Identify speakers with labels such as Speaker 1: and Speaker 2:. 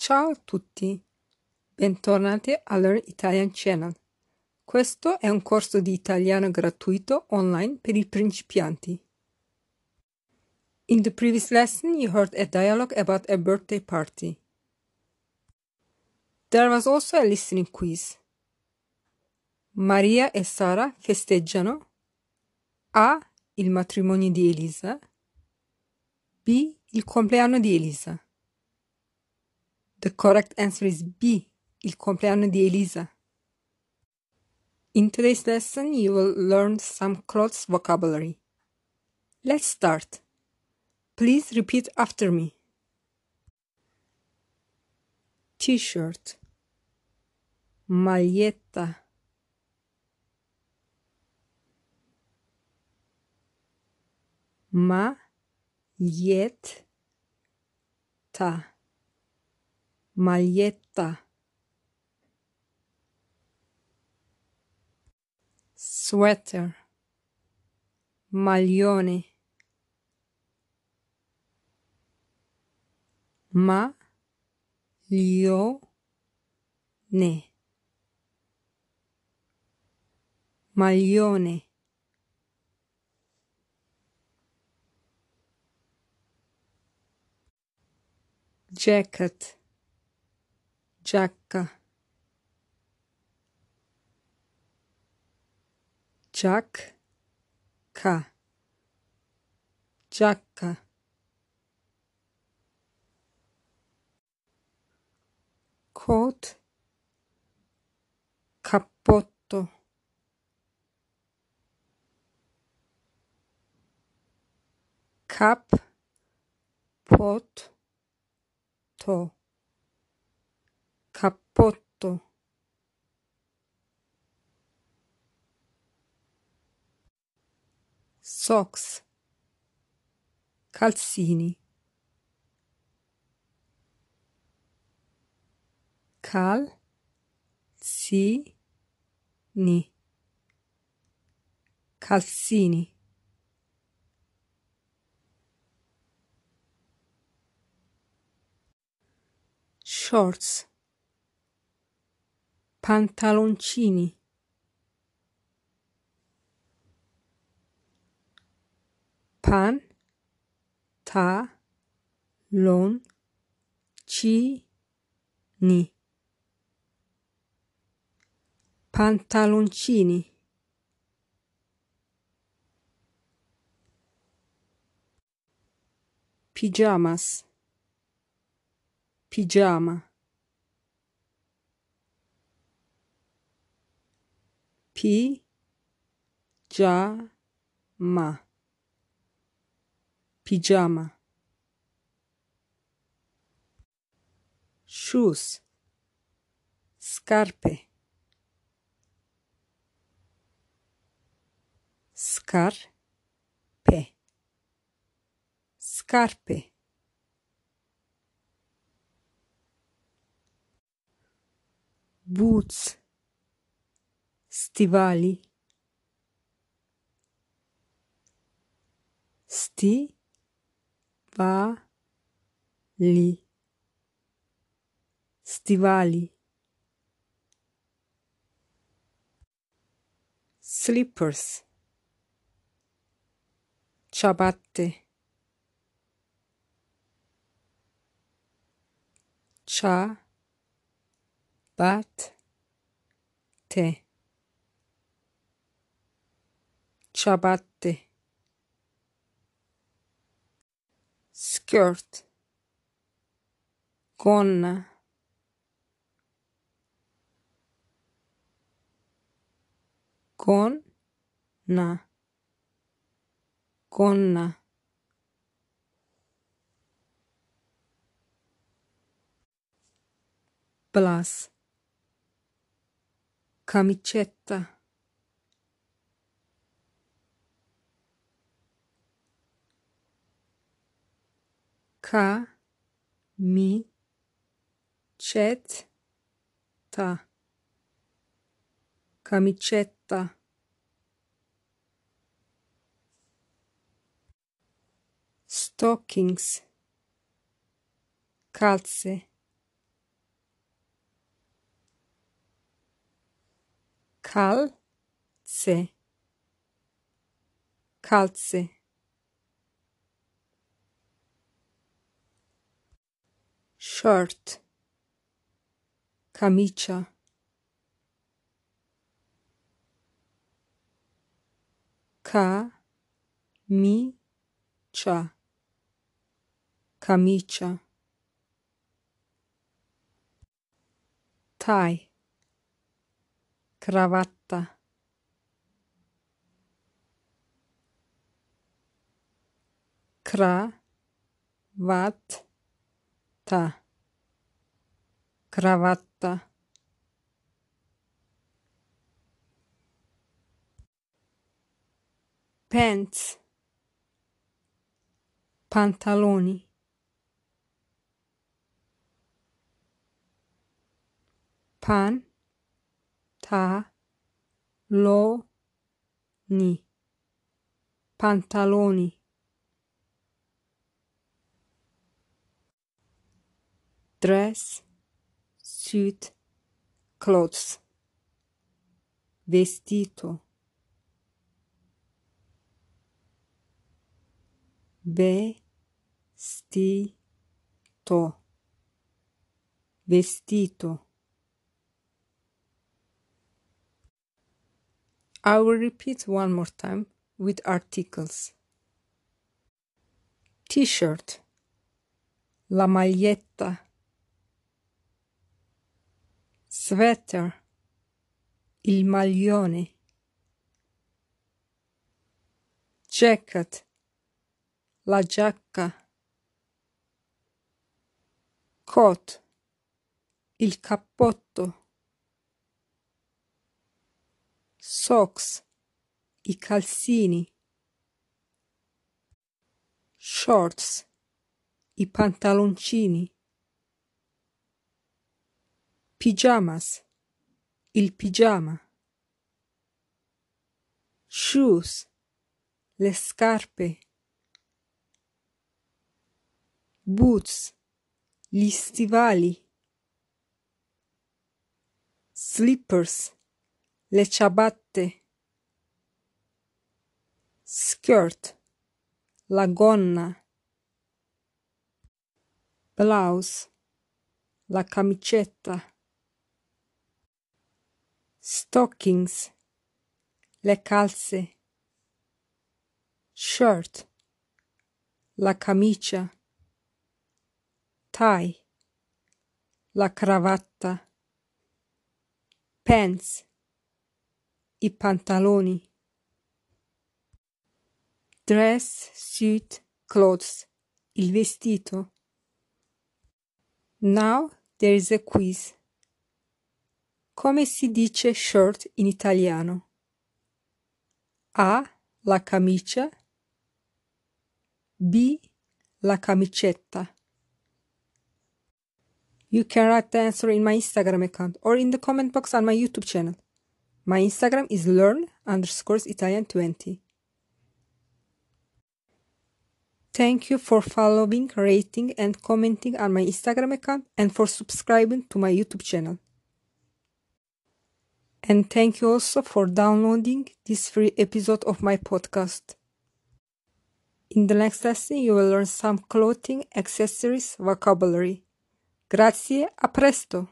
Speaker 1: Ciao a tutti, bentornati all'Earn Italian Channel. Questo è un corso di italiano gratuito online per i principianti. In the previous lesson, you heard a dialogue about a birthday party. There was also a listening quiz. Maria e Sara festeggiano A. Il matrimonio di Elisa B. Il compleanno di Elisa The correct answer is B. Il compleanno di Elisa. In today's lesson, you will learn some clothes vocabulary. Let's start. Please repeat after me. T-shirt. Maglietta. Maglietta maglietta sweater. Maglione. Maglione maglione. Jacket giacca giacca giacca coat cappotto cap pot. To cappotto socks. Calzini. Calzini calzini. Shorts pantaloncini. Pan ta lon ci ni. Pantaloncini. Pijamas. Pigiama pigiama pigiama shoes. Scarpe. Scarpe. Scarpe. Boots stivali. Sti va li stivali. Slippers. Ciabatte. Cha bat te ciabatte. Skirt. Gonna. Gonna. Gonna. Plus. Camicetta ka mi cet ta. Camicetta stockings. Calze. Calze. Calze. Shirt camicia camicia camicia tie cravatta cravatta cravatta. Pants. Pantaloni. Pan. Ta. Lo. Ni. Pantaloni. Dress suit clothes. Vestito. Vestito. Vestito. I will repeat one more time with articles. T-shirt, la maglietta, sweater, il maglione, jacket, la giacca, coat, il cappotto. Socks, i calzini, shorts, i pantaloncini, pijamas, il pigiama, shoes, le scarpe, boots, gli stivali, slippers, le ciabatte, skirt, la gonna, blouse, la camicetta, stockings, le calze, shirt, la camicia, tie, la cravatta, pants, i pantaloni. Dress, suit, clothes, il vestito. Now there is a quiz. Come si dice short in italiano? A. La camicia. B. La camicetta. You can write the answer in my Instagram account or in the comment box on my YouTube channel. My Instagram is learn underscores Italian 20. Thank you for following, rating, and commenting on my Instagram account and for subscribing to my YouTube channel. And thank you also for downloading this free episode of my podcast. In the next lesson, you will learn some clothing, accessories, vocabulary. Grazie, a presto!